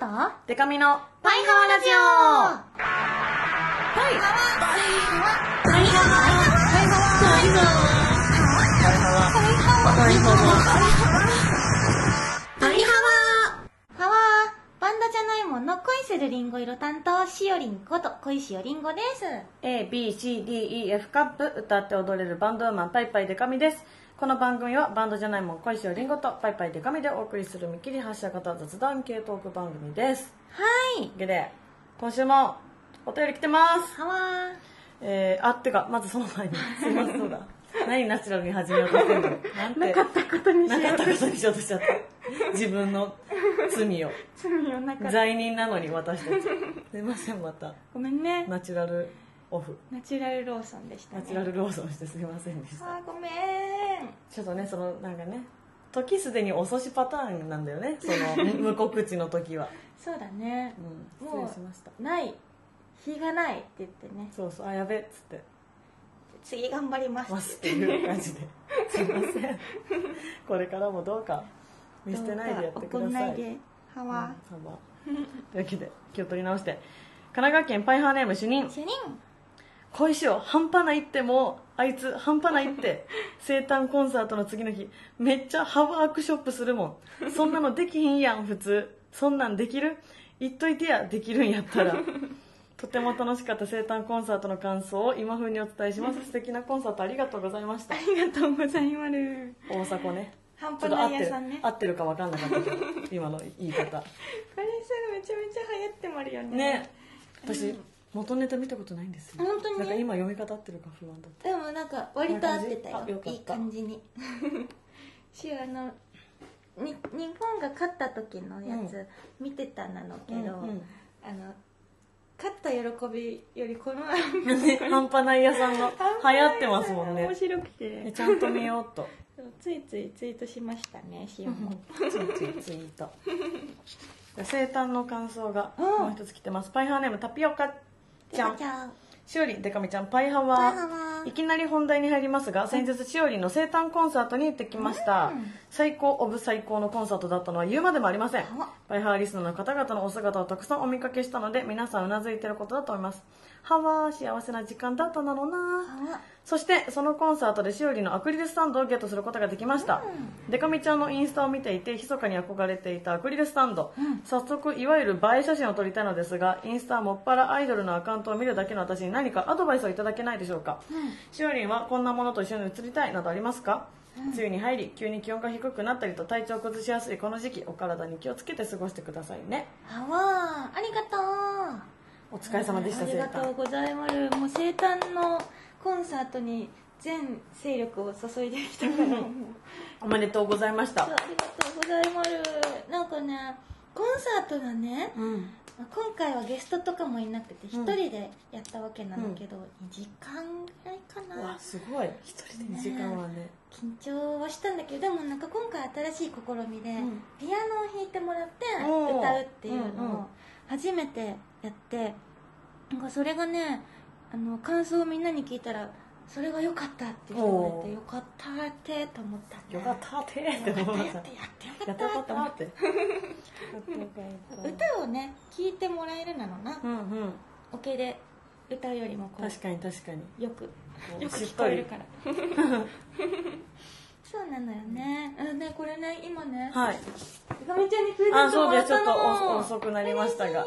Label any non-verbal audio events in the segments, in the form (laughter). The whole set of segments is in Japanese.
ナとデカミのパイハワラジオ。はいパイハワ。パイハワ。パイハワ。パイハワハワバンドじゃないもんの。恋するリンゴ。色担当しおりんこと恋しおりんごです。A, B, C, D, E, F カップ。歌って踊れるバンドウーマン。パイパイデカミですこの番組はバンドじゃないもん恋しおりんごとパイパイデカミでお送りする見切り発車型雑談系トーク番組です。はい。というわけで今週もお便り来てます。ハワえー、あってかまずその前に (laughs) すいませんそうだ。何ナチュラルに始めようとしてんだろうなんて？なかったことにしようなかったことにしようとしちゃった。自分の罪を。罪をなかった。罪人なのに私たち。すいませんまた。ごめんね。ナチュラルオフ。ナチュラルローソンでしたね。ナチュラルローソンしてすいませんでした。あーごめん。ちょっとねそのなんかね時すでに遅しパターンなんだよね (laughs) その無告知の時は、そうだね。うん、失礼しました。ない日がないって言ってね。そうそうあやべっつって。次頑張ります。っていう感じで。(laughs) すいません。これからもどうか見捨てないでやってくだ怒んさないいでハうんワサバというわけで気を取り直して。神奈川県パイハーネーム主任。主任恋しよ半端ないってもうあいつ半端ないって。(laughs) 生誕コンサートの次の日。めっちゃハワークショップするもん。そんなのできひんやん普通。そんなんできる？言っといてやできるんやったら。(laughs) とても楽しかった生誕コンサートの感想を今風にお伝えします。素敵なコンサートありがとうございました。ありがとうございます。大阪ね。半端ない屋さんね。合ってる。か分かんなかったけど今の言い方。(laughs) これさめちゃめちゃ流行ってまるよね。ね。私元ネタ見たことないんですよ本当に？なんか今読み方合ってるか不安だった。でもなんか割と合ってたよ。いい感じに。(laughs) しあのに日本が勝った時のやつ見てたなのけど、うんうん。あの勝った喜びよりこの (laughs) ね半端ない屋さんの流行ってますもんね。面白くえてちゃんと見ようと。ついついツイートしましたねしおもついついツイート。(laughs) 生誕の感想がうん。もう一つ来てます。パイハーネームタピオカちゃん。しおりでかみちゃん。パイハワハワいきなり本題に入りますが先日しおりの生誕コンサートに行ってきました。うん。最高オブ最高のコンサートだったのは言うまでもありません。はパイハーリスナーの方々のお姿をたくさんお見かけしたので皆さんうなずいてることだと思います。はわー幸せな時間だっただろうな。はそしてそのコンサートでしおりのアクリルスタンドをゲットすることができました、デカミちゃんのインスタを見ていて密かに憧れていたアクリルスタンド、うん。早速いわゆる映え写真を撮りたいのですがインスタはもっぱらアイドルのアカウントを見るだけの私に何かアドバイスをいただけないでしょうか、しおりんはこんなものと一緒に写りたいなどありますか、梅雨に入り急に気温が低くなったりと体調を崩しやすいこの時期お体に気をつけて過ごしてくださいね。はありがとう。お疲れ様でしたありがとうございます。もう生誕のコンサートに全勢力を注いできたから。(laughs) おめでとうございました。ありがとうございます。なんかねコンサートがねうん。今回はゲストとかもいなくて一うん。人でやったわけなんだけど、2時間ぐらいかうわなすごい。一人で2時間はね。緊張はしたんだけどでもなんか今回新しい試みで、うん。ピアノを弾いてもらって歌うっていううんうん。のを初めてやってなんかそれがねあの感想をみんなに聞いたらそれが良かったって言われてよかったってと思ったねよかったってって思った。やってやってよかったっったって。て (laughs) 歌をね聞いてもらえるなのな。うんうん。オケで歌うよりもこ確かに確かに。うよくよく聞こえるから。(laughs) そうなのよね。あねこれね今ねはい。ガミちゃんにプレゼンあそうトもらったです。ちょっと遅くなりましたが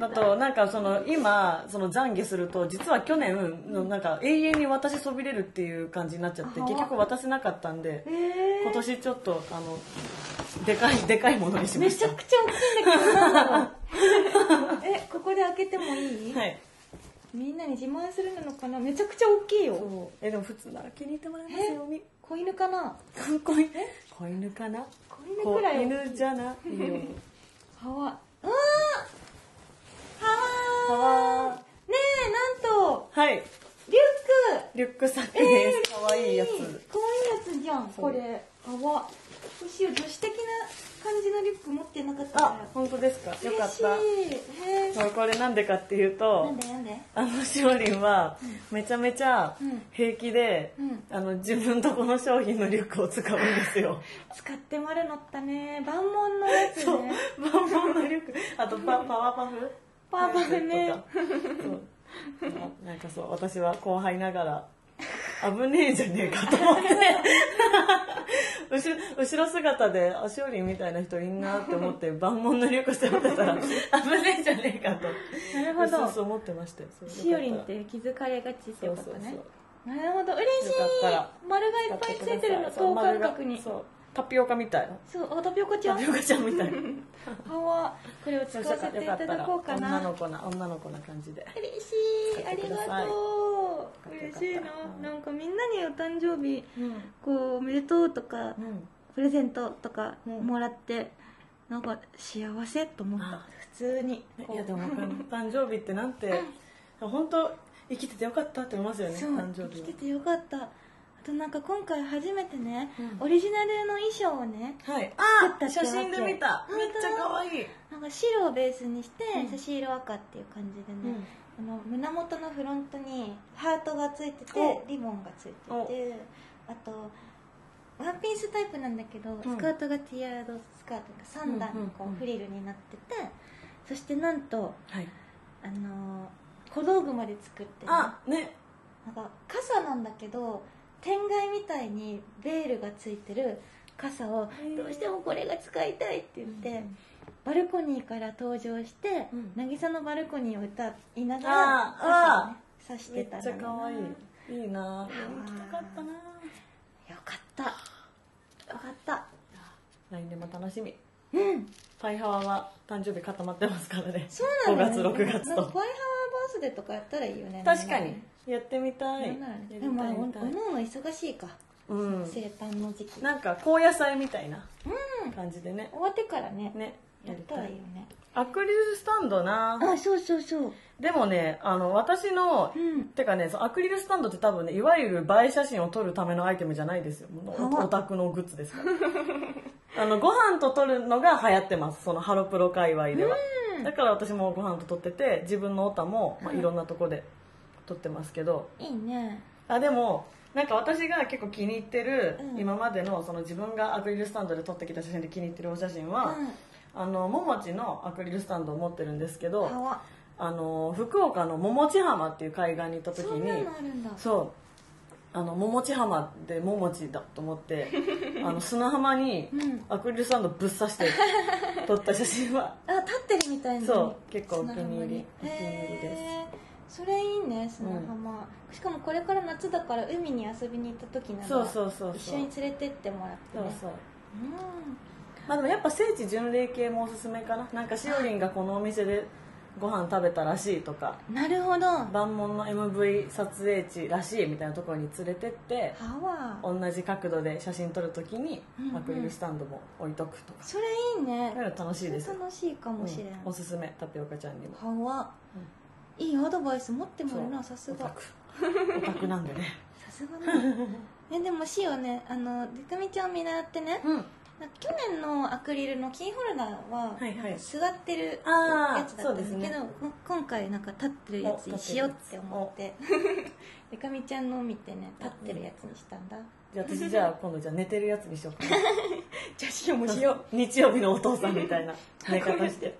あとなんかその今その懺悔すると実は去年のなんか永遠に私そびれるっていう感じになっちゃってあ結局渡せなかったんでえ今年ちょっとあのでかい (laughs) でかいものにしました。ちゃくちゃ大きいんだけどな。んだろうえここで開けてもいい、はい。みんなに自慢するのかな？めちゃくちゃ大きいよ。えでも普通なら気に入ってもらえますよ子犬かな？子犬。子犬かな？子犬子くらい犬じゃない？よ。はわうわー！はわねえなんとはい。リュック。リュックサックです。かわいいやつ。かわいい。やつじゃんこれ。かわ。どうしよう女子的な感じのリュック持ってなかったあ本当ですか？よかった。そうこれなんでかっていうなとんでなんで？あのしおりん。はめちゃめちゃうん。平気で、うん。あの自分とこの商品のリュックを使うんですよ。(laughs) 使ってまるのったね。万門のやつそう。ね万あとパパワーパフ？パワーパフね。(laughs) そう。ななんかそう私は後輩ながら危ねえじゃねえかと思って。(laughs) 後ろ後ろ姿であしおりんみたいな人いんなって思って万門の流行してってたら危ねえじゃねえかと。なるほど。そう思ってましたよ。しおりんって気づかれがちってことね。なるほど。嬉しい。ら丸がいっぱいついてるの等間隔に。そうタピオカみたいなそうあタピオカちゃん。タピオカちゃんみたい。(laughs) な歯はこれを使わせていただこうか女なの子な女の子な感じで。嬉しい。ありがとう。嬉しいな。うんなんかみんなにお誕生日うん。こうおめでとうとかうん。プレゼントとかうん。もらってなんか幸せと思った。あ普通に。いやでも (laughs) 誕生日ってなんて本当生きててよかったって思いますよね誕生日生きててよかった。あとなんか今回初めてね、うん。オリジナルの衣装をねはい。作ったって写真で見た。本当めっちゃ可愛い。なんか白をベースにしてうん。差し色赤っていう感じでね、うん。あの胸元のフロントにハートがついててお。リボンがついててあとワンピースタイプなんだけど、スカートがティアードスカートが3段こうんうんうん。うフリルになっててそしてなんとはい。あのー小道具まで作ってね、あね。なんか傘なんだけど天蓋みたいにベールがついてる傘をどうしてもこれが使いたいって言って、うん。バルコニーから登場して、うん。渚のバルコニーを歌いながあらー傘をね刺しめっちゃ可愛い。いいな。行きたかったなよかった。よかった。来年も楽しみ。うん。パイハワは誕生日固まってますからね。そうなの5月6月と。パイハワーバースデーとかやったらいいよね。確かにやってみたい。でもまあおのおの忙しいか、うん。生誕の時期。なんか高野菜みたいなうん。感じでね。終わってからね。ね。やったらいいよね。アクリルスタンドな。あそうそうそう。でもねあの私のうん。てかねアクリルスタンドって多分ねいわゆる映え写真を撮るためのアイテムじゃないですよ。おオタクのグッズですから。(laughs) あのご飯と撮るのが流行ってます。そのハロプロ界隈では。うん。だから私もご飯と撮ってて自分のオタも、まあ、いろんなとこで撮ってますけど。いいね。あでもなんか私が結構気に入ってる、うん。今までのその自分がアクリルスタンドで撮ってきた写真で気に入ってるお写真は、うん。あのももちのアクリルスタンドを持ってるんですけど川あの福岡の桃地浜っていう海岸に行った時にそんなのあるんだ。そう。あの桃地浜で桃地だと思って (laughs) あの砂浜にうん。アクリルスタンドぶっ刺して撮った写真は。(laughs) あ立ってるみたいなそう。結構お気に入り。お気に入りですそれいいね砂浜、しかもこれから夏だから海に遊びに行った時なうそうそうそう。一緒に連れてってもらってね。そうそう。うまあでもやっぱ聖地巡礼系もおすすめかな。なんかしおりんがこのお店でご飯食べたらしいとか。んなるほど。ハ万門の MV 撮影地らしいみたいなところに連れてってワ同じ角度で写真撮るときにうんうん。アクリルスタンドも置いとくとか、それいいね。そういうの楽しいです楽しいかもしれん、うん。おすすめタピオカちゃんにも。ハワいいアドバイス持ってもらうなさすが。オタク。(laughs) なんでね。さすがね。(laughs) ねでもしおねあのデカミちゃん見習ってね。うん。去年のアクリルのキーホルダーは、座ってるやつだったんだけど、そうですね。こ今回なんか立ってるやつにしようって思って。デカミちゃんのを見てね立ってるやつにしたんだ。じゃあ私じゃあ今度じゃあ寝てるやつにしようかな。(laughs) じゃあしようもしよう。日曜日のお父さんみたいな寝方して。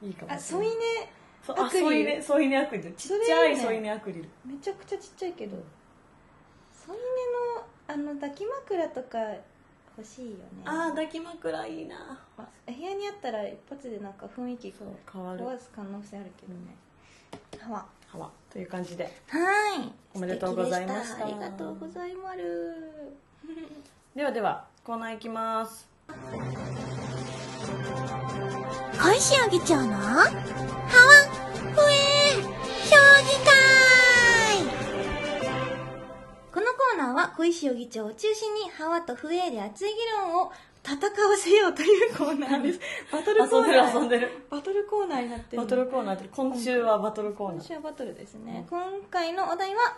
いいかもあしれない。添い寝そうあ添い寝添い寝アクリル。ちっちゃい添い寝アクリル。めちゃくちゃちっちゃいけど。添い寝のあの抱き枕とか欲しいよね。ああ抱き枕いいな。あ部屋にあったら一発でなんか雰囲気変わる。壊す可能性あるけどね。はわはわという感じで。はい。おめでとうございました。ありがとうございます。(laughs) ではではコーナーいきます。小石あげちゃうの？ハワこのコーナーは小石尾議長を中心にハワとフエーで熱い議論を戦わせようというコーナーです。(laughs) バトルコーナー。遊んでるバトルコーナーになってる。バトルコーナーって今週はバトルコーナー。今週はバトルですね、今回のお題は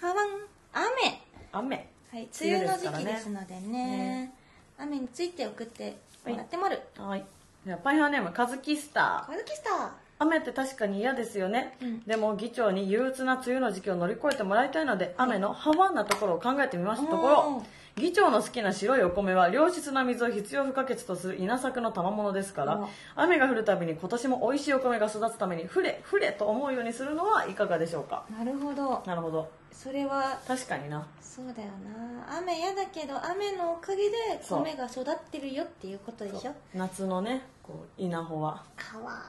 ハワン雨。雨。はい梅雨の時期ですのでね。雨について送ってもらってもる。はい。じゃあパイハーネームカズキスター。カズキスタ雨って確かに嫌ですよね、うん。でも議長に憂鬱な梅雨の時期を乗り越えてもらいたいので雨のハワンなところを考えてみましたところ議長の好きな白いお米は良質な水を必要不可欠とする稲作の賜物ですからうん。雨が降るたびに今年も美味しいお米が育つためにふれふれと思うようにするのはいかがでしょうか？なるほど。なるほど。それは確かにな。そうだよな。雨嫌だけど雨のおかげで米が育ってるよっていうことでしょ？夏のねこう稲穂は。かわ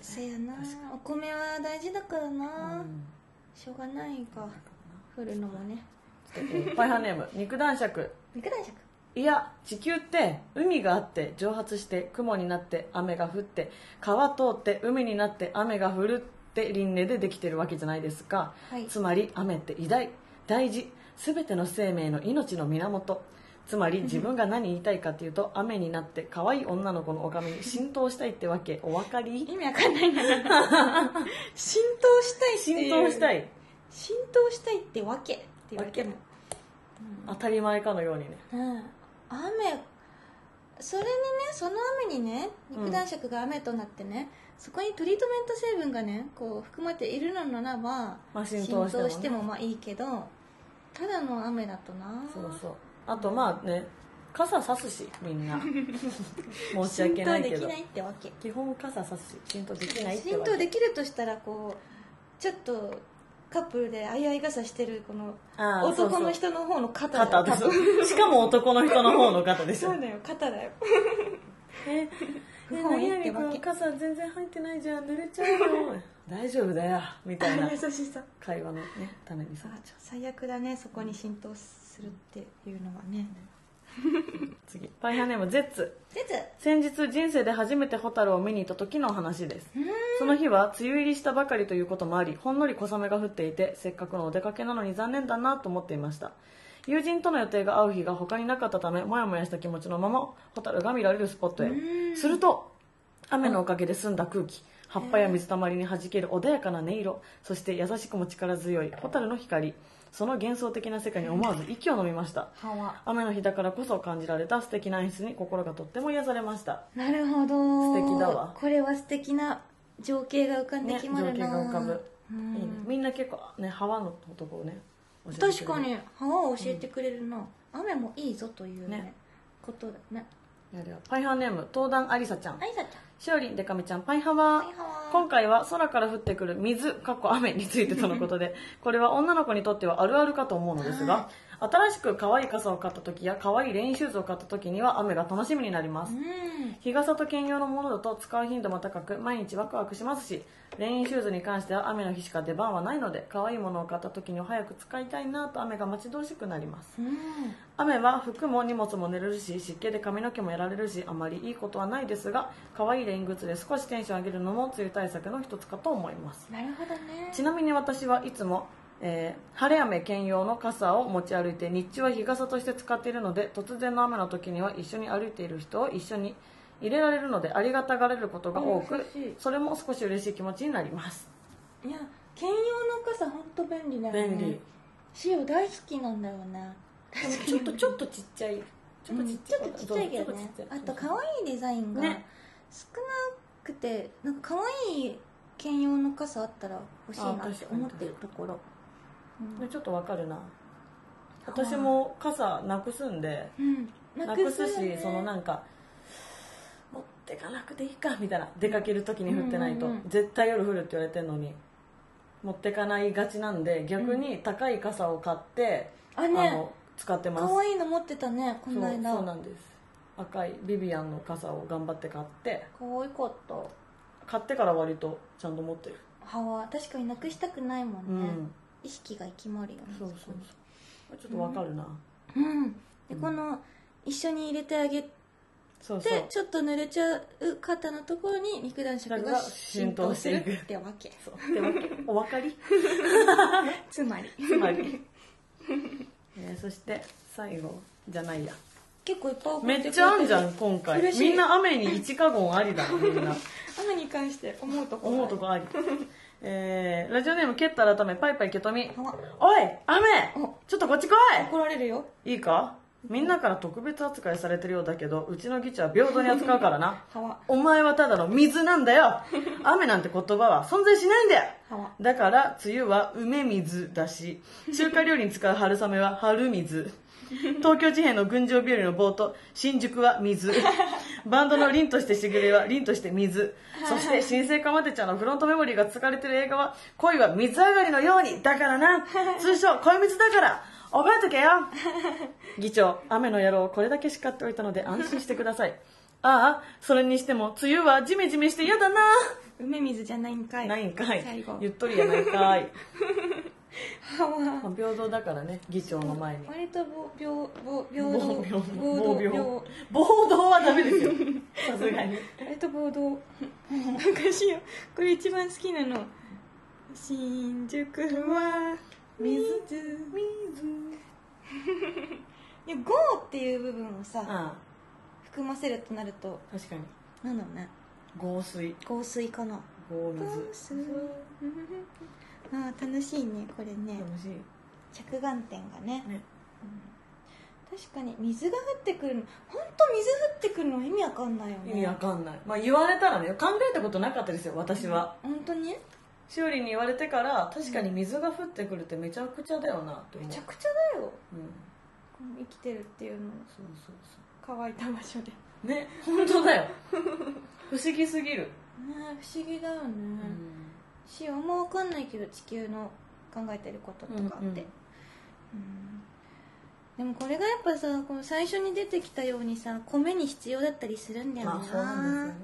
せやな。お米は大事だからな、うん。しょうがないか。降るのもね。えーパイハーネーム肉男爵。肉男爵？いや地球って海があって蒸発して雲になって雨が降って川通って海になって雨が降るって輪廻でできてるわけじゃないですか、はい。つまり雨って偉大大事。全ての生命の命の源つまり自分が何言いたいかっていうと雨になって可愛い女の子のおかみに浸透したいってわけ。お分かり？意味わかんないんだけど。(laughs) 浸透したいって浸透したい。浸透したいってわけって言われても、当たり前かのようにね。うん、雨。それにねその雨にね肉男爵が雨となってね、そこにトリートメント成分がねこう含まれているのならば、まあ浸透してもね。してもまあいいけどただの雨だとな。そうそうあとまあね傘さすしみんな。(laughs) 申し訳ないけど。浸透できないってわけ。基本傘さすし浸透できないってわけ。浸透できるとしたらこうちょっとカップルで相合い傘してるこのあーそうそう男の人の方の肩だよ。肩で多分す。しかも男の人の方の肩でしょそうだよ肩だよ。え不本意ってわけ。傘全然入ってないじゃん濡れちゃうよ大丈夫だよみたいな。優しさ。会話のねためにさ。あ最悪だねそこに浸透するっていうのはね。(laughs) 次。パイハーネームゼッツ。でつ先日人生で初めてホタルを見に行った時の話です。その日は梅雨入りしたばかりということもありほんのり小雨が降っていてせっかくのお出かけなのに残念だなと思っていました。友人との予定が合う日が他になかったためもやもやした気持ちのままホタルが見られるスポットへ。すると雨のおかげで澄んだ空気葉っぱや水たまりに弾ける穏やかな音色そして優しくも力強いホタルの光その幻想的な世界に思わず息を飲みました。雨の日だからこそ感じられた素敵な演出に心がとっても癒されました。なるほど。素敵だわ。これは素敵な情景が浮かんでねきまるな、情景が浮かぶ。うん。いいね。みんな結構ね川のとこをね確かに。川を教えてくれるな、雨もいいぞというねね。ことだね。やるよパイハーネーム東壇ありさちゃん。あいさちしおりんでかみちゃんパイハワ。パイハワ今回は空から降ってくる水かっこ雨についてとのことで (laughs) これは女の子にとってはあるあるかと思うのですが新しく可愛い傘を買った時や可愛いレインシューズを買った時には雨が楽しみになります。日傘と兼用のものだと使う頻度も高く毎日ワクワクしますしレインシューズに関しては雨の日しか出番はないので可愛いものを買った時には早く使いたいなと雨が待ち遠しくなります。うん。雨は服も荷物も濡れるし湿気で髪の毛もやられるしあまりいいことはないですが可愛いレイングッズで少しテンション上げるのも梅雨対策の一つかと思います。なるほどね。ちなみに私はいつも、えー晴れ雨兼用の傘を持ち歩いて日中は日傘として使っているので突然の雨の時には一緒に歩いている人を一緒に入れられるのでありがたがれることが多くあ優しい。それも少し嬉しい気持ちになります。いや兼用の傘本当便利だよね。便利。シオ大好きなんだよねちょっとちょっとちっちゃいちょっとちっちゃい、ちょっとちっちゃいけどね。あと可愛いデザインが少なねくてなんか可愛い兼用の傘あったら欲しいなって思ってるところ。ねちょっとわかるな。私も傘なくすんでうんなくすしよね。そのなんか持ってかなくていいかみたいな。出かける時に降ってないと、うんうんうん絶対夜降るって言われてるのに。持ってかないがちなんで逆に高い傘を買って、あね。の使ってます。可愛いの持ってたねこの間。そうなんです赤いビビアンの傘を頑張って買って可愛かった。買ってから割とちゃんと持ってる、歯は確かになくしたくないもうん。んね、意識が決まるよねそうそうそう。ちょっとわかるな、うん。でこの一緒に入れてあげてそうそう。ちょっと濡れちゃう肩のところに肉弾色が浸透するってわけ。そう。ってわけ。(laughs) お分かり？つまり。つまり、えーそして最後。じゃないや結構いっぱい送めてくれてる。っちゃあんじゃん今回。嬉しい。みんな雨に一カゴンありだ。(laughs) みんな。雨に関して思うところ思うとこあり。(laughs) えー、ラジオネームケッタ改めパイパイケトミ。(laughs) おい雨！おちょっとこっち来怒られるよ。いいいか？みんなから特別扱いされてるようだけどうちの議長は平等に扱うからな。お前はただの水なんだよ。雨なんて言葉は存在しないんだよ。だから梅雨は梅水だし中華料理に使う春雨は春水東京事変の群青日和の冒頭新宿は水。バンドの凛としてしぐれは凛として水。そして新生かまてちゃんのフロントメモリーが使われてる映画は恋は水上がりのようにだからな。通称恋水だから。覚えとけよ。議長雨の野郎これだけ叱っておいたので安心してください。ああそれにしても梅雨はジメジメして嫌だな。梅水じゃないんかい。ないんかい。最後。ゆっとりやないかいま (laughs) あ平等だからね議長の前に。割とぼ平ぼ平暴等。病暴動はダメですよ。(laughs) さすがに。割と暴動なんかしよう。これ一番好きなの。新宿は水。(laughs) いや「ゴー」っていう部分をさあ含ませるとなるとあ確かに。なんだろうね。合水。香水かな。合水ああ楽しいねこれね。楽しい。着眼点がね。ね。確かに水が降ってくるの。本当水降ってくるの意味わかんないよね。意味わかんない。まあ言われたらね考えたことなかったですよ私は。本当に？しおりに言われてから確かに水が降ってくるってめちゃくちゃだよなって思う。めちゃくちゃだよ。うん。生きてるっていうの。そうそうそ乾いた場所で。ねうね本当だよ。不思議すぎる、不思議だよね、うんしあんま分かんないけど地球の考えてることとかって、うんうん。うん。でもこれがやっぱさこの最初に出てきたようにさ米に必要だったりするんだよな、まあそうなんですよね。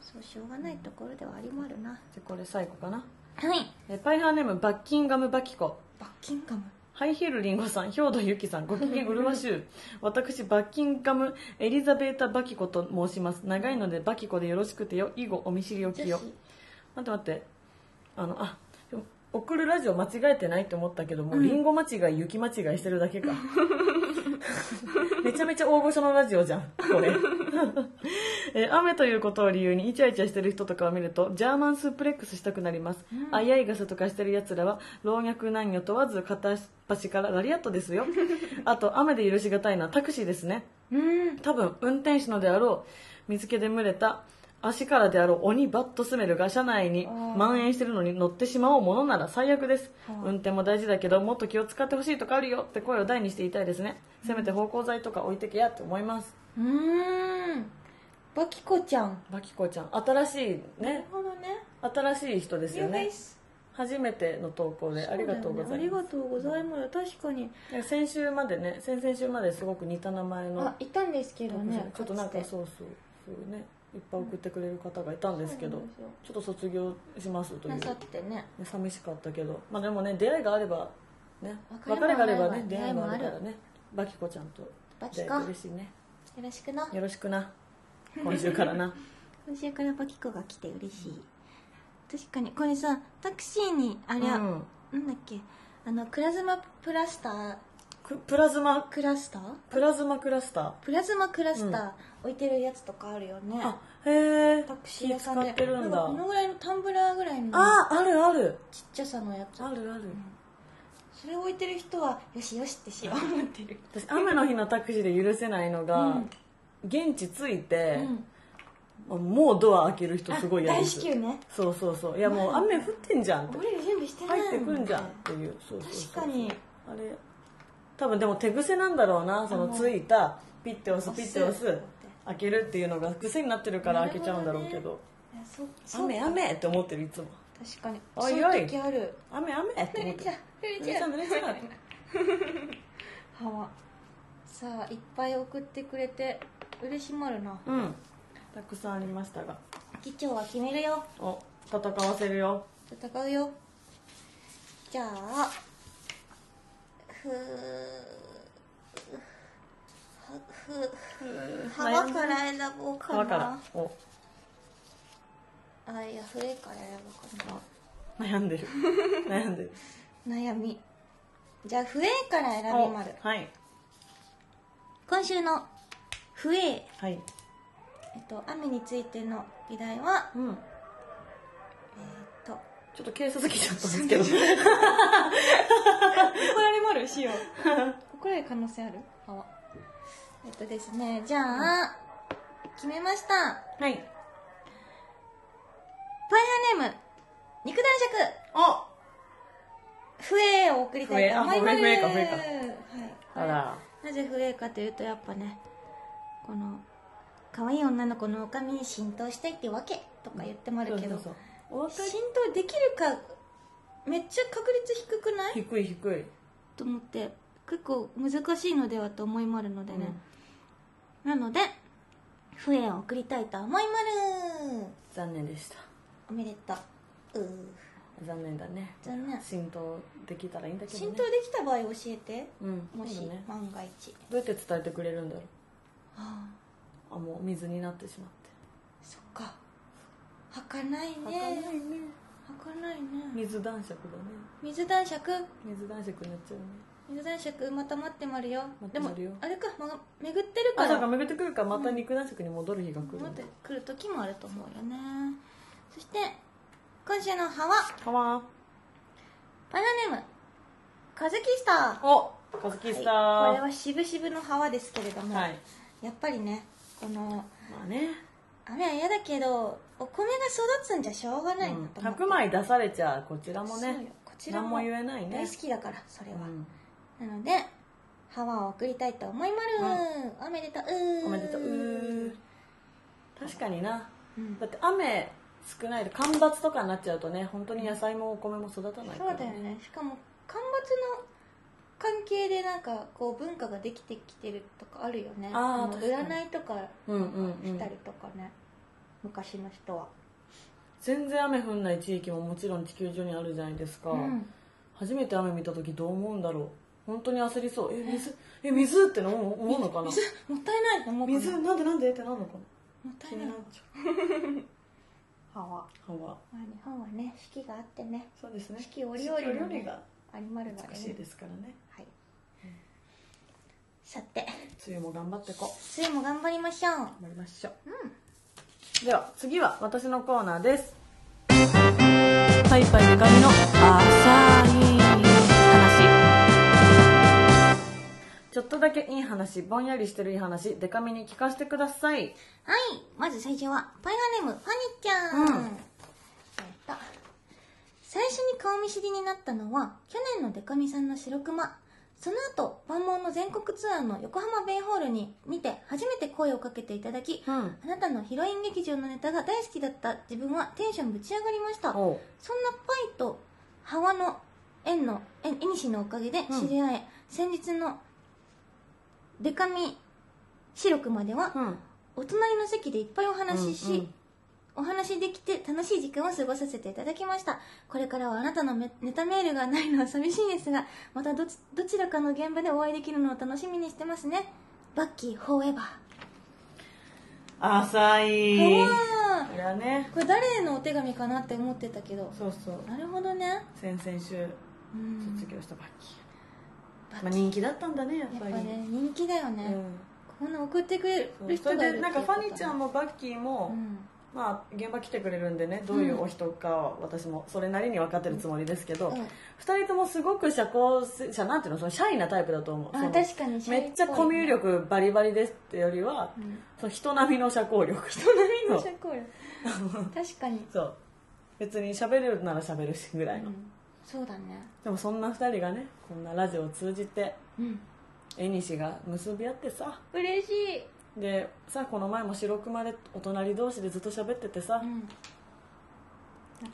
そうしょうがないところではありもあるな、じゃあこれ最後かな。はい。えパイハーネームバッキンガムバキコ。バッキンガム。ハイヒールリンゴさん、兵藤由紀さん、ご機嫌うるわしゅう。私、バッキンガムエリザベータ・バキコと申します。長いのでバキコでよろしくてよ。以後、お見知りおきよ。待って待って。あの、あ、送るラジオ間違えてないって思ったけども、リンゴ間違い、雪間違いしてるだけか。(laughs) めちゃめちゃ大御所のラジオじゃん、これ。(laughs) えー雨ということを理由にイチャイチャしてる人とかを見るとジャーマンスープレックスしたくなります、あいあい傘とかしてる奴らは老若男女問わず片っ端からラリアットですよ。あと雨で許しがたいのはタクシーですね。うん。多分運転手のであろう水気で蒸れた足からであろう鬼バットスメルが車内に蔓延してるのに乗ってしまおうものなら最悪です。運転も大事だけどもっと気を使ってほしいとかあるよ。って声を大にして言いたいですね。せめて芳香剤とか置いてけやって思います。うーん。バキコちゃん。バキコちゃん。新しいなるねほどね。新しい人ですよね。初めての投稿でありがとうございそだよねありますがとうございます。確かに。先週までね先々週まですごく似た名前のあいたんですけどね。ちょっとなんかそうそうそうねいっぱい送ってくれる方がいたんですけどそうなんちょっと卒業しますという。なさってね。寂しかったけど。まあでもね出会いがあればね別れがあればね出会いもある。からね。バキコちゃんとバキコ出会えて嬉しいね。よろしくな。よろしくな。今週からな。(laughs) 今週からバキコが来て嬉しい。確かに。これさタクシーにあれは、うん。なんだっけ？あのクラズマプラスターくプラズマクラスター？プラズマクラスター。プラズマクラスター置いてるやつとかあるよね、あへえタクシー屋さんで。使ってるんだ。かこのぐらいのタンブラーぐらいのああるある。ちっちゃさのやつ。あるある。それ置いてる人はよしよしってしよう思ってる。(laughs) 私雨の日のタクシーで許せないのが、うん。現地着いてう、ん。もうドア開ける人すごい嫌大です。至急ね。そうそうそう。いやもう雨降ってんじゃんって。俺準備してない入ってくんじゃんっっていうそうそうそう。確かに。あれ多分でも手癖なんだろうなそのついたピッて押すピッて押す開けるっていうのが癖になってるから開けちゃうんだろうけど。雨雨って思ってるいつも。確かに。おいそういう時ある。雨雨って思ってる。濡れちゃう濡れちゃう濡れちゃう (laughs) は。わさあいっぱい送ってくれて嬉しまるな。うん。たくさんありましたが。議長は決めるよ。お戦わせるよ。戦うよ。じゃあふ幅から選ぼうかな。お。あいや笛から選ぼうか悩んでる。悩んでる。な悩み。じゃあ笛から選びまる。はい。今週の笛はい。えっと雨についての議題はうん。えっとちょっと警察来ちゃったんですけど。(laughs) 怒られまるしよう。(laughs) 怒られる可能性あるあわえっとですねじゃあ、決めました。はい。ファイヤーネーム肉男お！爵笛を送りたいと思います。笛。か笛か。はい。あら。なぜ笛かというとやっぱねこの可愛い女の子のお髪に浸透したいってわけとか言ってもあるけど、そうそうそうお浸透できるかめっちゃ確率低くない？低い低い。と思って結構難しいのではと思いもあるのでね、なので笛を送りたいと思いまる残念でした。おめでとう。残念だね。残念。浸透できたらいいんだけどね。浸透できた場合教えて。うんもし、ね。万が一。どうやって伝えてくれるんだろう。ああ。あもう水になってしまって。そっか履かないね。儚いね。履かないね。水男爵だね。水男爵？水男爵になっちゃうね。水男爵また待ってまるよ。でも待ってまるよ。あれか、ま、巡ってるから。あそうか巡ってくるか。らまた肉男爵に戻る日が来る待っんだてくる時もあると思うよね。そして今週の葉は？かわんバナネーム。カズキスター。おカズキスター。はい。これは渋々の葉はですけれども、はい。やっぱりねこのまあね。雨は嫌だけどお米が育つんじゃしょうがないなと思って、100枚出されちゃこちらもそうよ。ねこちらも何も言えないね。大好きだからそれは、うん。なのでハワを送りたいと思いまる、おめでとう。おめでとう。確かにな。うん。だって雨少ないと干ばつとかになっちゃうとね本当に野菜もお米も育たないからそうだよね。しかも干ばつの関係でなんかこう文化ができてきてるとかあるよね。のあー確かに。占いとかうんうんうん。したりとかね、昔の人は。全然雨降んない地域ももちろん地球上にあるじゃないですか、うん。初めて雨見た時どう思うんだろう。本当に焦りそう。え水え水っての思うのかな？水もったいないと思うかな。水なんでなんでってなるのかな？もったいない。なっちゃう。(laughs) ハワ。はまあ日本はね四季があってね。そうですね。四季折々のね。がありまるが美しいですからね。はい、さて。梅雨も頑張ってこ。梅雨も頑張りましょう。頑張りましょう、では次は私のコーナーです。パイパイデカミの浅い話。ちょっとだけいい話ぼんやりしてるいい話デカミに聞かせてください。はいまず最初はパイガネームファニーちゃん、うん。えっと最初に顔見知りになったのは去年のデカミさんの白熊その後万門の全国ツアーの横浜ベイホールに見て初めて声をかけていただき、うん。あなたのヒロイン劇場のネタが大好きだった。自分はテンションぶち上がりました。そんなパイとハワの縁の縁縁西のおかげで知り合え、先日のデカミ白熊では、うん。お隣の席でいっぱいお話しし、うんうんお話できて楽しい時間を過ごさせていただきました。これからはあなたのめネタメールがないのは寂しいですがまたどちどちらかの現場でお会いできるのを楽しみにしてますね。バッキーフォーエバ浅い。ーいやね。ーこれ誰のお手紙かなって思ってたけど。そうそう。なるほどね。先々週うん。卒業したバッキー、まあ、人気だったんだねやっぱり。やっぱね人気だよね、こんな送ってくれうん、そる人がいるれでなんかファニーちゃんも、もバッキーも、うんまあ現場来てくれるんでねどういうお人かは私もそれなりに分かってるつもりですけど、うん。二人ともすごく社交性社なんていうのそのシャイなタイプだと思う。あ確かにめっちゃコミュ力バリバリですってよりは、うん。その人並みの社交力人並みんな社交力。確かに、(laughs) そう。別に喋れるなら喋るしぐらいの、うん。そうだね。でもそんな二人がねこんなラジオを通じてうん。が結び合ってさ。嬉しいでさこの前も白熊でお隣同士でずっと喋っててさ、うん。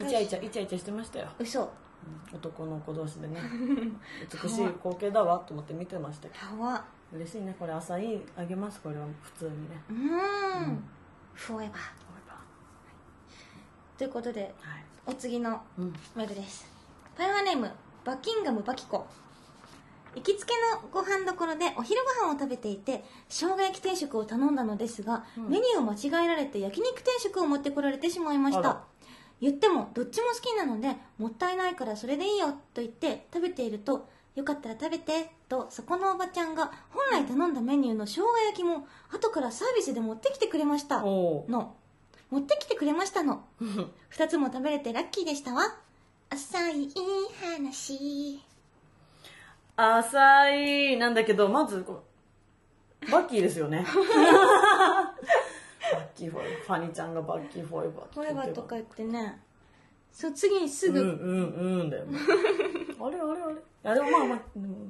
イチャイチャイチャイチャしてましたよ、嘘。うん。男の子同士でね。(laughs) 美しい光景だわと思って見てましたけど。はわ嬉しいね。これ朝いいあげますこれは普通にね。うん。ん。フォーエバー。ということではい。お次のうん。メールです。パイワネームバッキンガムバキコ行きつけのご飯どころでお昼ご飯を食べていて生姜焼き定食を頼んだのですが、うん。メニューを間違えられて焼肉定食を持ってこられてしまいました。言ってもどっちも好きなのでもったいないからそれでいいよと言って食べているとよかったら食べてとそこのおばちゃんが本来頼んだメニューの生姜焼きも後からサービスで持ってきてくれました。の。持ってきてくれましたの。(laughs) 二つも食べれてラッキーでしたわ。浅い話浅いなんだけどまずこうバッキーですよね。(laughs) バッキーフォーエバーファニーちゃんがバッキーフォーエバーフォーエ言ってばバーとか言ってね。そう次にすぐ、うんうんうんだよね。あれあれあれ。いやでもまあまあ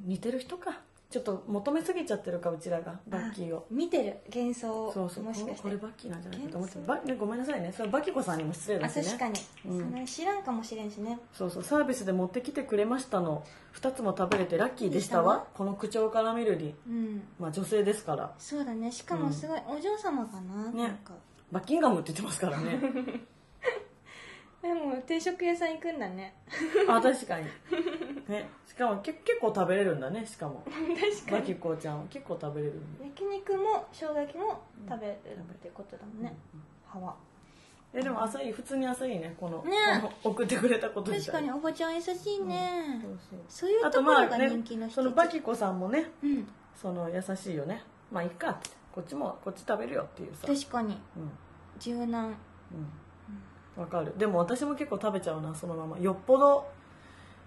似てる人かちょっと求めすぎちゃってるかうちらがバッキーを。見てる幻想をそうそうもしかして。これバッキーなんじゃないかと思ってバねごめんなさいね。それバキコさんにも失礼あだしね。確かに、うん。知らんかもしれんしね。そうそうサービスで持ってきてくれましたの2つも食べれてラッキーでしたわ。この口調から見るにうん。まあ女性ですから。そうだね。しかもすごいお嬢様かな,、ね。なんか。バッキンガムって言ってますからね。(laughs) でも定食屋さん行くんだね。あ確かにね。しかもけ結構食べれるんだねしかも。(laughs) 確バキコちゃんは。結構食べれるんで焼肉も生姜焼きも食べるってことだもんね、歯は。えでも朝いい。普通に朝いいね。このね。この送ってくれたこと確かにおばちゃん優しいね、そうそう。そういうあとところがまあね人気のそのバキコさんもねうん。その優しいよね。まあいっか。ってこっちもこっち食べるよっていうさ。確かに。うん。柔軟。うん。わかる。でも私も結構食べちゃうなそのまま。よっぽど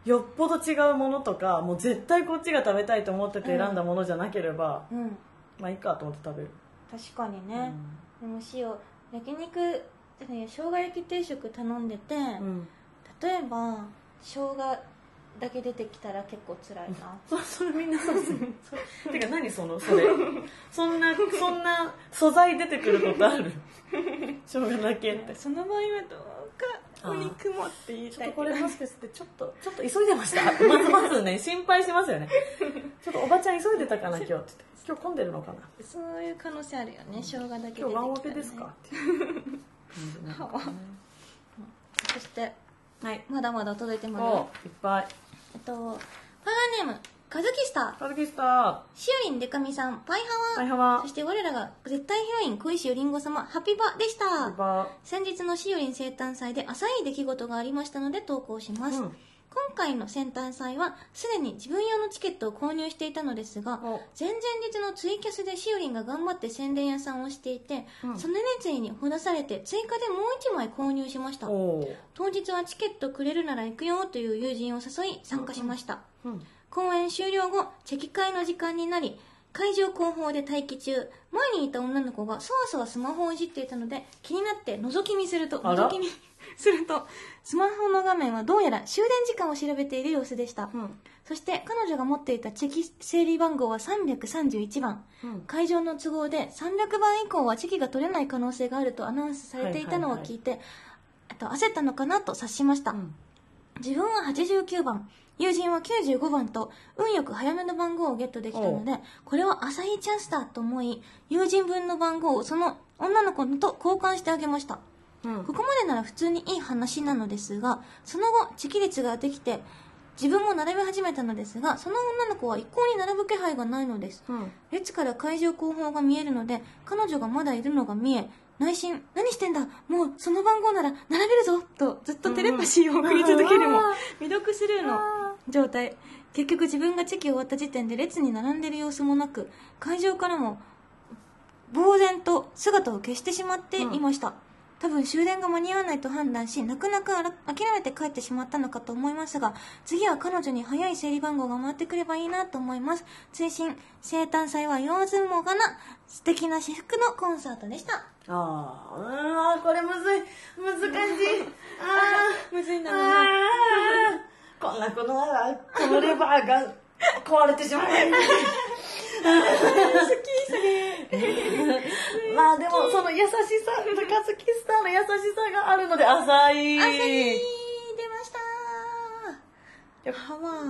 よっぽど違うものとかもう絶対こっちが食べたいと思ってて選んだものじゃなければ、うん。まあいいかと思って食べる、確かにね、でも塩焼肉ね生姜焼き定食頼んでて、うん、うん、例えば生姜だけ出てきたら結構辛いな。(laughs) そそれみんなそうですよそ (laughs) てか何そのそれ。(laughs) そんなそんな素材出てくることある？生姜だけって。その場合はどうかお肉もって言いたい。ちょっとこれもしかしてちょっとちょっと急いでました？(laughs) まずまずね心配しますよね。(laughs) ちょっとおばちゃん急いでたかな今日って言って。今日混んでるのかな？そういう可能性あるよね。生姜だけ出てきたら、ね、今日ワンオペですか (laughs) そしてはい。まだまだ届いてますいっぱい。えっとパワーネームカズキスター。カズキスター。しおりんでかみさん。パイハワ。はいはわそして我らが絶対ヒロイン小石よりんご様ハピバでした。ぱ先日のしおりん生誕祭で浅い出来事がありましたので投稿します、うん。今回の生誕祭はすでに自分用のチケットを購入していたのですがお。前々日のツイキャスでしおりんが頑張って宣伝屋さんをしていて、うん。その熱意にほだされて追加でもう1枚購入しました。当日はチケットくれるなら行くよという友人を誘い参加しました、うん公演終了後チェキ会の時間になり会場後方で待機中。前にいた女の子がそわそわスマホをいじっていたので気になって覗き見すると覗き見するとスマホの画面はどうやら終電時間を調べている様子でした、うん。そして彼女が持っていたチェキ整理番号は331番。うん。会場の都合で300番以降はチェキが取れない可能性があるとアナウンスされていたのを聞いて、あと焦ったのかなと察しました、うん。自分は89番友人は95番と運よく早めの番号をゲットできたのでこれは浅いチャンスだと思い友人分の番号をその女の子と交換してあげました。うん。ここまでなら普通にいい話なのですがその後チキ率ができて自分も並べ始めたのですがその女の子は一向に並ぶ気配がないのです。うん。列から会場後方が見えるので彼女がまだいるのが見え内心何してんだもうその番号なら並べるぞとずっとテレパシーを送り続けるもうん。未読スルーの状態。結局自分がチェキを終わった時点で列に並んでいる様子もなく会場からも呆然と姿を消してしまっていました、多分終電が間に合わないと判断し泣く泣くあら諦めて帰ってしまったのかと思いますが次は彼女に早い整理番号が回ってくればいいなと思います。追伸生誕祭は用済もがな素敵な私服のコンサートでした。あーうーんこれむずい。難しい。あ (laughs) むずいーあーこんなことならこのレバーが壊れてしまう。(laughs) まあでもその優しさカズキスターの優しさがあるので浅い。朝に出ました。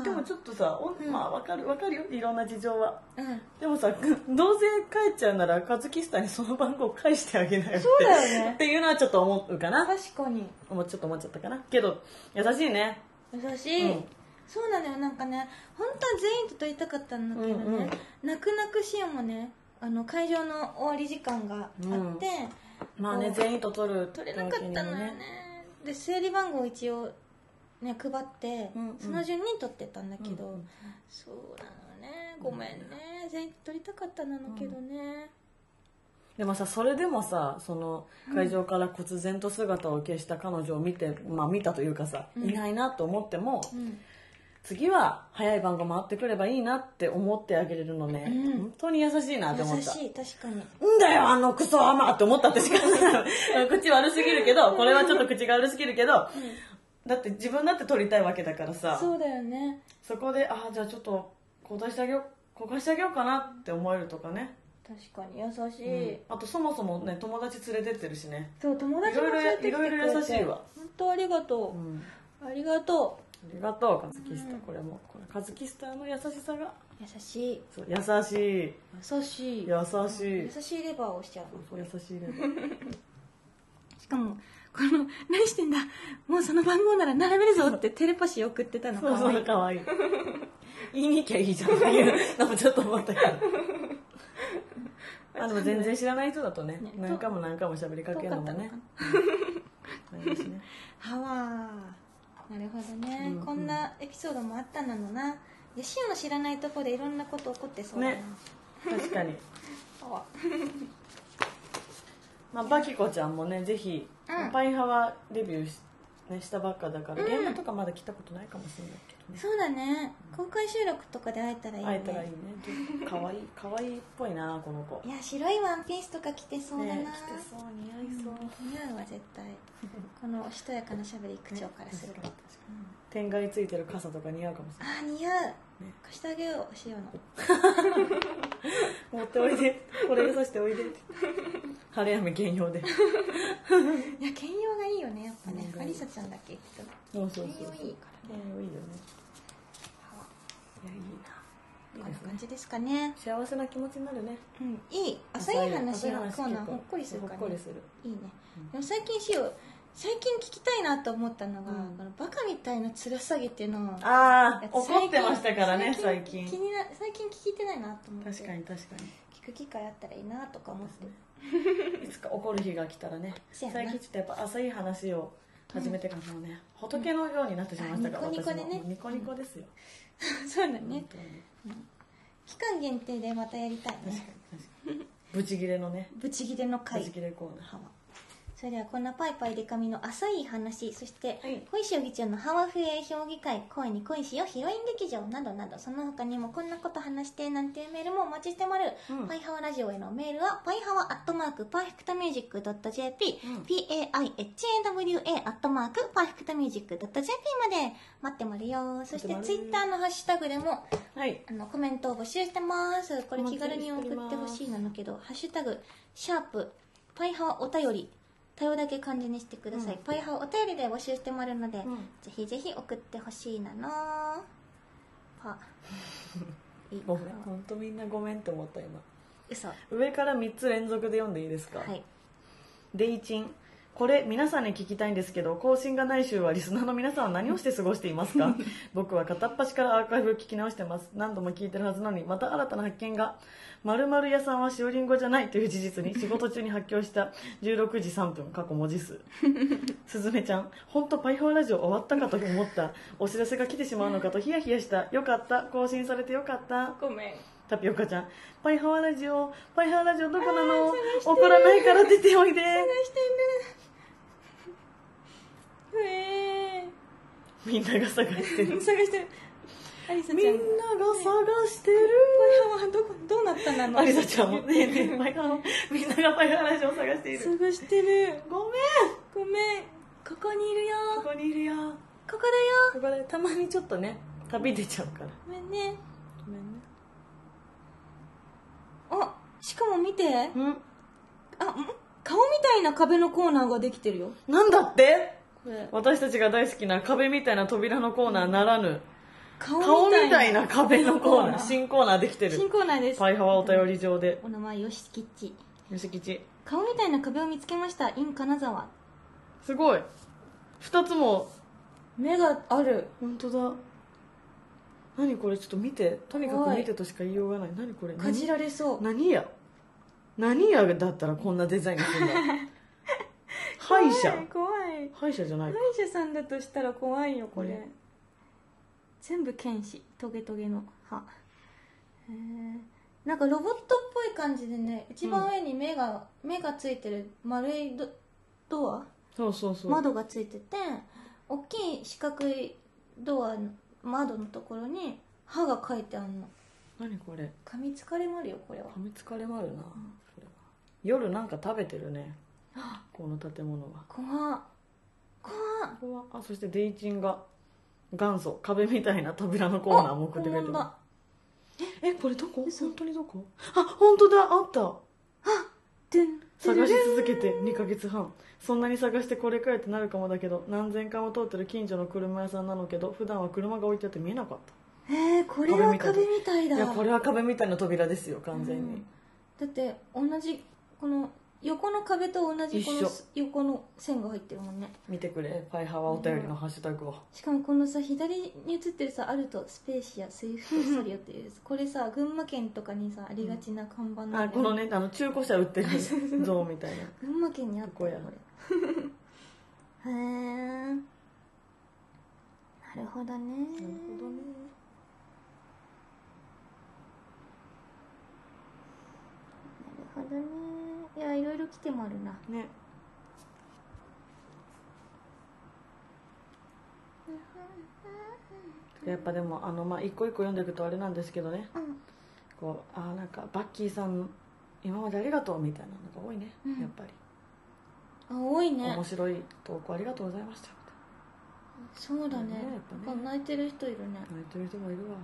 でもちょっとさ、おうん。まあわかるわかるよ。いろんな事情は。うん。でもさどうせ帰っちゃうならカズキスターにその番号返してあげなよって。そうだよね。っていうのはちょっと思うかな。確かに。もうちょっと思っちゃったかな。けど優しいね優しい、うん。そうなのよなんかね本当は全員と撮りたかったんだけどね、うんうん。泣く泣くシオンもねあの会場の終わり時間があって、うん。まあね全員と取る撮れなかったのよね。で整理番号を一応ね配って、うんうん。その順に取ってたんだけど、うんうん。そうなのね。ごめんね。全員と撮りたかったなのけどね、でもさそれでもさその会場から忽然と姿を消した彼女を見て、まあ見たというかさ、うん。いないなと思ってもうん。次は早い番号回ってくればいいなって思ってあげれるのね、うん。本当に優しいなって思った。優しい確かに。んだよあのクソアマって思ったってしか (laughs) 口悪すぎるけどこれはちょっと口が悪すぎるけど、だって自分だって撮りたいわけだからさ。そうだよね。そこでああじゃあちょっと交代してあげよう焦がしてあげようかなって思えるとかね、確かに優しい、うん。あとそもそもね友達連れてってるしね。そう友達も連れてきてくれて。いろいろ優しいわ。本当ありがとう、うん。ありがとありがとうカズキスタ。これもこれカズキスターの優しさが。う優しい。そう優しい。優しい。優しい。優しいレバーをしちゃうそう優しいレベルしかもこの「何してんだ？もうその番号なら並べるぞ」ってテレパシー送ってたのそうそかわいうい。かわいい。言いに行きゃいいじゃんっていうのもちょっと思ったけどあでも全然知らない人だとねね何回も何回も喋りかけるのもね。はわな。るほどね、こんなエピソードもあったなのな。でシオの知らないとこでいろんなこと起こってそうだな、ね。確かに。(laughs) まあ、バキコちゃんもねぜひ、うん。パイハワデビューし,、ね、したばっかだから、うん。現場とかまだ来たことないかもしれないけどね。そうだね。公開収録とかで会えたらいいよね。会えたらいいね。かわいいかわいいっぽいなこの子。いや白いワンピースとか着てそうだな、ね着てそう似合いそう、似合うわ絶対。このしとやかなしゃべり口調からする。と、確かに確かについてる傘とか似合うかもしれない。あー似合う、貸してあげようしおの。(laughs) 持っておいで。これでさしておいで。晴れ雨兼用で。(laughs) いや兼用がいいよねやっぱね。うん。アリサちゃんだっけ言ってそうそうそう兼用いいから兼用いいよね。いやいいこんな感じですかね。幸せな気持ちになるね。うんいい。朝いい話朝いいのコーナほっこりするからね。ほっこりする。いいね。うんでも最近しお最近聞きたいなと思ったのが、うん。このバカみたいなつらさげっていうのをああや怒ってましたからね最近気にな最近聞いてないなと思って。確かに確かに。聞く機会あったらいいなとか思って。(laughs) いつか怒る日が来たらね最近ちょっとやっぱ浅い話を始めてからもうね、仏のようになってしまいましたから、うんニコニコでね。ニコニコですよ、(laughs) そうだね。本当に。期間限定でまたやりたい確かにね確かに。ブチギレのね。(laughs) ブチギレのブ回チギレコーナーそれではこんなパイパイデカミの浅い話そして、はい。小石議長のハワフエ評議会恋に恋しよヒロイン劇場などなどその他にもこんなこと話してなんていうメールもお待ちしてまる、うん。パイハワラジオへのメールはパイハワアットマークパーフェクトミュージック .jp、うん。Paihawa アットマークパーフェクトミュージック .jp まで待ってまるよ。そしてツイッターのハッシュタグでもはい。あのコメントを募集してます。これ気軽に送ってほしいなのけど「ハッシュタグシャープパイハワお便り」多様だけ漢字にしてください、うん。パイハワお便りで募集してもらうので、うん。ぜひぜひ送ってほしいなの。パ。(laughs) いいごめん本当みんなごめんって思った今。嘘。は上から3つ連続で読んでいいですか、い。デイチン。これ皆さんに聞きたいんですけど更新がない週はリスナーの皆さんは何をして過ごしていますか？(laughs) 僕は片っ端からアーカイブを聞き直してます。何度も聞いてるはずなのにまた新たな発見が〇〇屋さんはしおりんごじゃないという事実に (laughs) 仕事中に発狂した16時3分過去文字数。すずめちゃん本当パイハワラジオ終わったかと思ったお知らせが来てしまうのかとヒヤヒヤした。よかった。更新されてよかった。ごめん。タピオカちゃんパイハワラジオパイハワラジオどこなの？怒らないから出ておいで。探してる。え (laughs) みんなが探してる。ー、(laughs) 探してるみんなが探してる。パイハワどこどうなったんだろうアリサちゃんも。ねえねえパイハワみんながパイハワラジオを探している。探してる。ごめん。ごめん。ここにいるよ。ここにいるよ。ここだよ。ここでたまにちょっとね旅出ちゃうから。ごめんね。ごめんね。あしかも見て。うん。あん？顔みたいな壁のコーナーができてるよ。なんだって？これ。私たちが大好きな壁みたいな扉のコーナーならぬ顔顔みたいな壁のコーナー。新コーナーできて新るコーナーです。パイハワお便り上で。お名前よしきっちよし吉顔みたいな壁を見つけました。in 金沢。すごい。二つも。目がある。本当だ。何これ？ちょっと見て。とにかく見てとしか言いようがない。何これ？かじられそう。何や？何やだったらこんなデザインするんだ (laughs) 歯医者。怖い。怖い歯医者じゃない歯医者さんだとしたら怖いよこれ、ね全部剣士トゲトゲの歯。へえなんかロボットっぽい感じでね一番上に目が、目がついてる丸いドドア？そうそうそう。窓がついてて大きい四角いドアの窓のところに歯が書いてあるの。何これ？噛みつかれまるよこれは。噛みつかれまるな、これは。夜なんか食べてるね。この建物は。怖っ。怖っ。あそしてデイチンが元祖壁みたいな扉のコーナーも送ってくれてあ本ま。えこれどこ？嘘本当にどこ？あ本当だ。あった。でん探し続けて2ヶ月半。そんなに探してこれかよってなるかもだけど何千回も通ってる近所の車屋さんなのけど普段は車が置いてあって見えなかっえー、これは壁みたいだ。たい。やこれは壁みたいな扉ですよ完全に、だって同じこの横の壁と同じこの一緒横の線が入ってるもんね。見てくれ。ぱいはわお便りのハッシュタグを。しかもこのさ左に写ってるさアルトスペーシアスイフトソリオっていうやつ。これさ群馬県とかにさありがちな看板なんだこのねあの中古車売ってる像みたいな。(laughs) 群馬県にあったこれへえなるほどね。なるほどね。なるほどねいやいろいろ来てもあるな。ね。(laughs) やっぱでもあのまあ一個一個読んでいくとあれなんですけどね。うん。こうあーなんかバッキーさん今までありがとうみたいなのが多いね、うん。やっぱり、あ多いね。面白い投稿ありがとうございました。そうだね。ねやっぱね。泣いてる人いるね。泣いてる人もいるわ。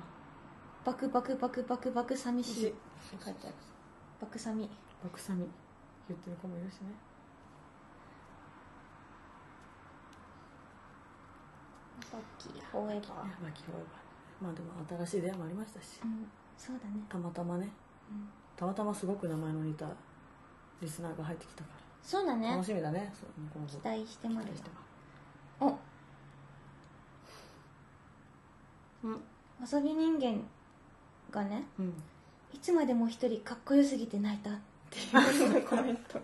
バクバクバクバクバク寂しい。って書いてある。バクサミ。バクサミ言ってる子もいるしね。バッキーフォー。エバーいやまあ基本はまあでも新しい出会いもありましたし。うん。そうだね、たまたまね。うん、たまたますごく名前の似たリスナーが入ってきたかそうだね。ら楽しみだね。そう期待してまる期待してお。うん。わさび人間がねうん。いつまでも一人かっこよすぎて泣いたっていうコメント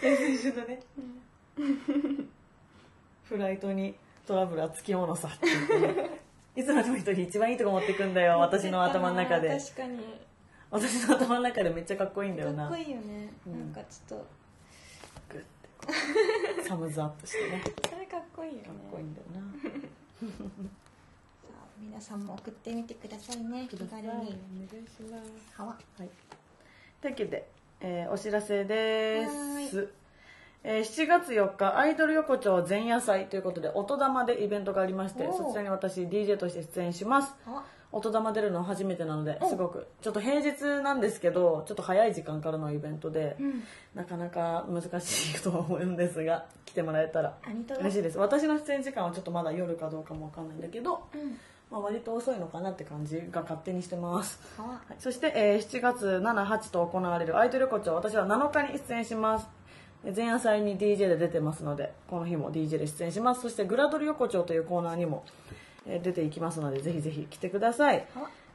先週のね。フライトにトラブルはつきものさって言ってねいつも一人一番いいとこ持ってくんだよ私の頭の中で。確かに。私の頭の中でめっちゃかっこいいんだよな。かっこいいよね、うん。なんかちょっと。グッて。サムズアップしてね。それかっこいいよね。かっこいいんだよな。(laughs) 皆さんも送ってみてくださいね。気軽に。お願いします。はわ。はい、というわけで、えーお知らせではす、えー7月4日アイドル横丁前夜祭ということで音玉でイベントがありましてそちらに私 DJ として出演します。音玉出るの初めてなのでお。すごくちょっと平日なんですけどちょっと早い時間からのイベントで、うん。なかなか難しいとは思うんですが来てもらえたら嬉しいです。私の出演時間はちょっとまだ夜かどうかもわかんないんだけど、うんまあ、割と遅いのかなって感じが勝手にしてます。はいそして、えー7月78と行われるアイドル横丁私は7日に出演します。えー前夜祭に DJ で出てますのでこの日も DJ で出演します。そしてグラドル横丁というコーナーにも、えー出ていきますのでぜひぜひ来てください。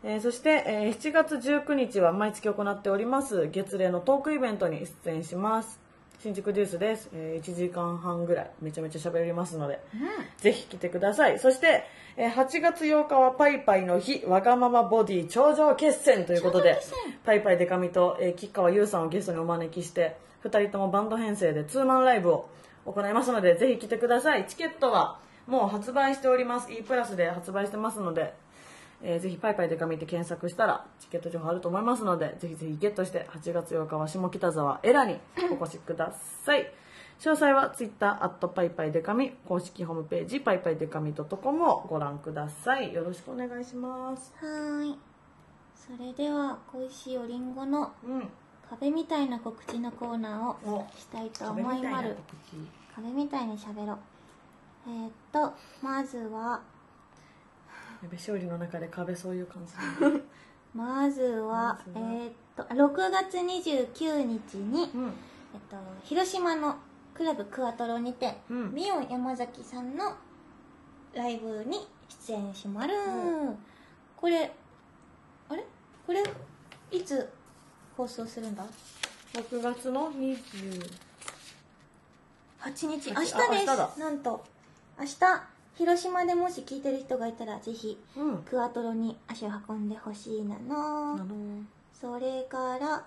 えーそして、えー7月19日は毎月行っております月例のトークイベントに出演します新宿デュースです、え1時間半ぐらいめちゃめちゃ喋りますので、ぜひ来てください。そして、えー8月8日はパイパイの日わがままボディ頂上決戦ということでパイパイデカミと、えー吉川優さんをゲストにお招きして2人ともバンド編成でツーマンライブを行いますのでぜひ来てください。チケットはもう発売しております。E プラスで発売してますので、えーぜひパイパイデカミって検索したらチケット情報あると思いますのでぜひぜひゲットして8月8日は下北沢エラに (coughs) お越しください。詳細は Twitter アットパイパイデカミ公式ホームページパイパイデカミ .com をご覧ください。よろしくお願いします。はーい。それでは恋しいおりんごのうん。壁みたいな告知のコーナーをお。したいと思いまる壁みたいにしゃべろう。えー、っとまずはやべ勝利の中で壁そういう感じ。(laughs) まずはえー、っと6月29日に、うん。えっと、広島のクラブクアトロにて、うん。ミオン山崎さんのライブに出演しまる、うこれあれ？これいつ放送するんだ？6月の20 8日。明あ日です。なんと明日広島でもし聞いてる人がいたらぜひうん。クアトロに足を運んでほしいなの。あのそれから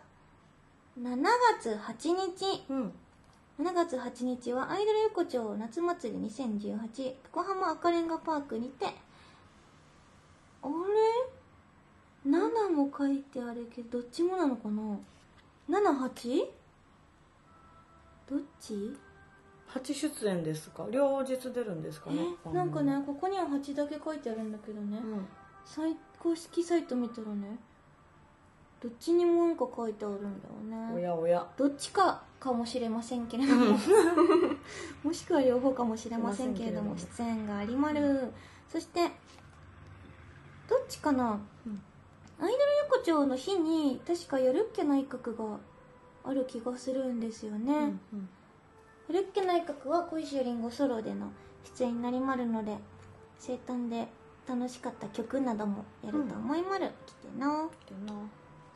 7月8日。うん。7月8日はアイドル横丁夏祭り2018横浜赤レンガパークにて。あれ ?7 も書いてあるけどどっちもなのかな ?78? どっち？8出演ですか？両日出るんですかね？えなんかねここには8だけ書いてあるんだけどね、うん。公式サイト見たらねどっちにもなんか書いてあるんだよおねやおや。どっちかかもしれませんけれども。(laughs) もしくは両方かもしれませんけれども出演がありまる。そしてどっちかな、うん。アイドル横丁の日に確かやるっけ内閣がある気がするんですよね、うんうんやるっけ内閣は小石よりんごソロでの出演になりまるので生誕で楽しかった曲などもやると思いまる、来てな。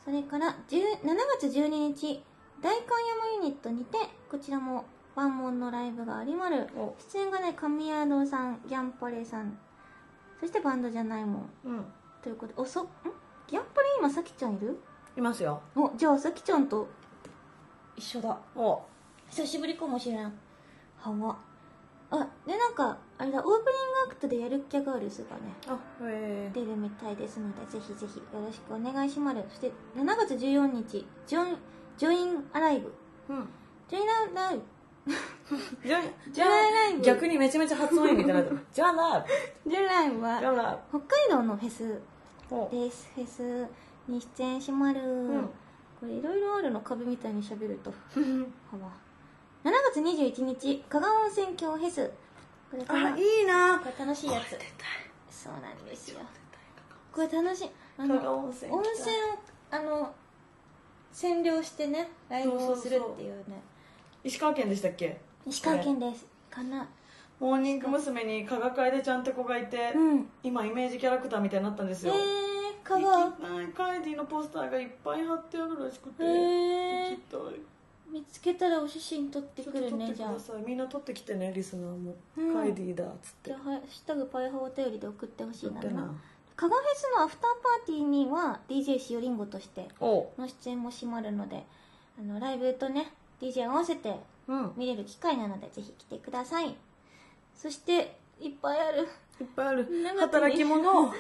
それから10 7月12日大観山ユニットにてこちらも万門のライブがありまる。お。出演がね神谷堂さんギャンパレさん。そしてバンドじゃないもん。うん。ということでおそん？ギャンパレ今さきちゃんいる？いますよ。おじゃあさきちゃんと一緒だ。お久しぶりかもしれん。はわあでなんかあれだオープニングアクトでやるっきゃガールズがね。あへえ。出るみたいですのでぜひぜひよろしくお願いします。そして7月14日ジョインジョインアライブ。うん。ジョインアライブ。じゃじライブ。逆にめちゃめちゃ発音いいみたいになってるじゃあラ (laughs) ジョインライブブじゃあはラ北海道のフェス。ですフェスに出演しまる、ん。これいろいろあるの壁みたいに喋ると。(laughs) はわ7月21日加賀温泉郷フェス。これあいいな。これ楽しいやつ。そうなんですよ。これ楽しい。あ加賀温泉温泉をあの占領してねライブをするっていうね。石川県でしたっけ？石川県です。かな。モーニング娘。に加賀楓ちゃんって子がいて、うん。今イメージキャラクターみたいになったんですよ、えー、香川行きたいカイディのポスターがいっぱい貼ってあるらしくて、行きたい見つけたらお写真撮ってくるねじゃあ。みんな撮ってきてねリスナーも、うん。カイディだっつって。じゃあハッシュタグパイハーお便りで送ってほしいな。な。加賀フェスのアフターパーティーには DJ しおりんごとしておの出演も閉まるのであのライブとね DJ 合わせてうん。見れる機会なのでぜひ来てください。そしていっぱいある。いっぱいある。7月に働き者。(laughs) 7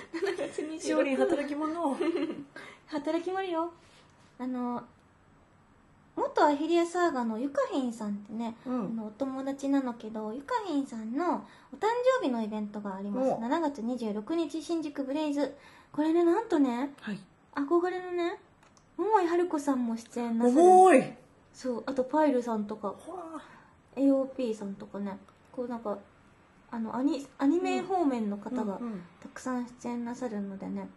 月しおりん働き者。(laughs) 働きもあるよ。あの元アフィリアサーガのゆかひんさんってね、うん。あのお友達なのけどゆかひんさんのお誕生日のイベントがあります。お。7月26日新宿ブレイズ。これねなんとねはい。憧れのね桃井春子さんも出演なさる。そうあとパイルさんとか AOP さんとかね。こうなんかあのアニアニメ方面の方がうんうん。たくさん出演なさるのでね、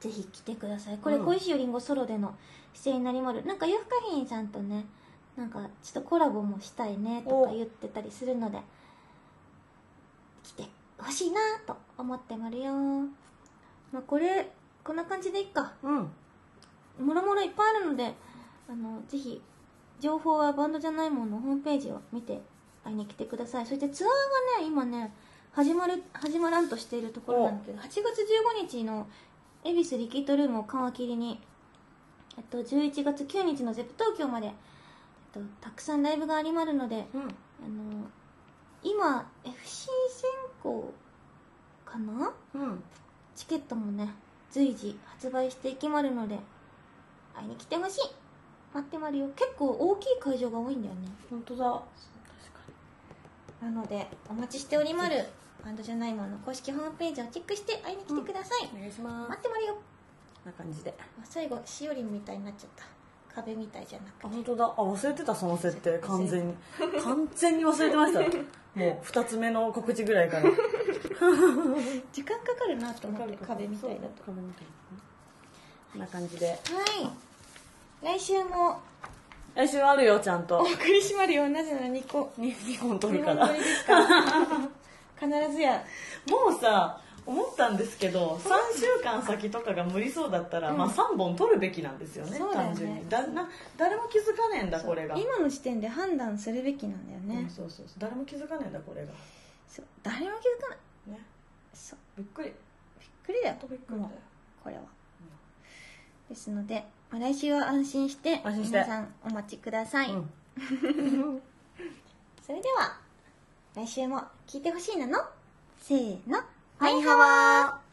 ぜひ来てください。これうん。小石よりんごソロでの出演になりまる。なんかゆふかひんさんとねなんかちょっとコラボもしたいねとか言ってたりするので来てほしいなと思ってまるよ。まあこれこんな感じでいっか。うん。もろもろいっぱいあるのであのぜひ情報はバンドじゃないもののホームページを見て会いに来てください。そしてツアーがね今ね始まる始まらんとしているところなんだけど8月15日の恵比寿リキッドルームを皮切りに、えっと、11月9日の ZEP 東京まで、えっと、たくさんライブがありまるのでうん。あの今 FC 選考かな？うん。チケットもね随時発売していきまるので会いに来てほしい。待ってまるよ。結構大きい会場が多いんだよね。本当だ。なのでお待ちしておりまるバンドじゃないものの公式ホームページをチェックして会いに来てください、お願いします。待ってまるよ。こんな感じで。最後しおりんみたいになっちゃった。壁みたいじゃなくてあ本当だ。あ忘れてたその設定。完全に。完全に忘れてました。もう二つ目の告知ぐらいから。時間かかるなと思って壁みたいだと。壁みたいな。こんな感じで。はい。来週も。来週あるよちゃんと。お送りしまるよ。なぜなら2個。2本取2るから。本撮りですから必ずや。もうさ思ったんですけど3週間先とかが無理そうだったら、うん。まあ3本取るべきなんですよねね。単純に。だな誰も気づかねえんだこれが。今の時点で判断するべきなんだよね、うんそうそうそう。誰も気づかねえんだこれが。そう。誰も気づかない。ね。そう。びっくり。びっくりだよ。びっくりだよ。これは、ですので、まあ、来週は安心して安心して。皆さんお待ちください、うん。(laughs) (laughs) それでは来週も聞いてほしいなの？せーの。はいハワー。